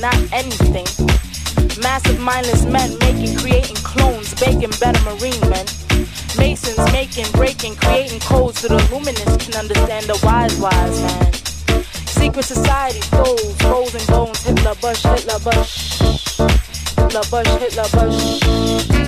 not anything. Massive mindless men making, creating clones, baking better marine men. Masons making, breaking, creating codes so the luminous can understand the wise, wise man. Secret society, foes, foes and bones, Hitler, Bush, Hitler, Bush. Hitler, Bush, Hitler, Bush.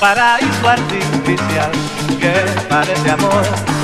Paraíso artificial que parece amor.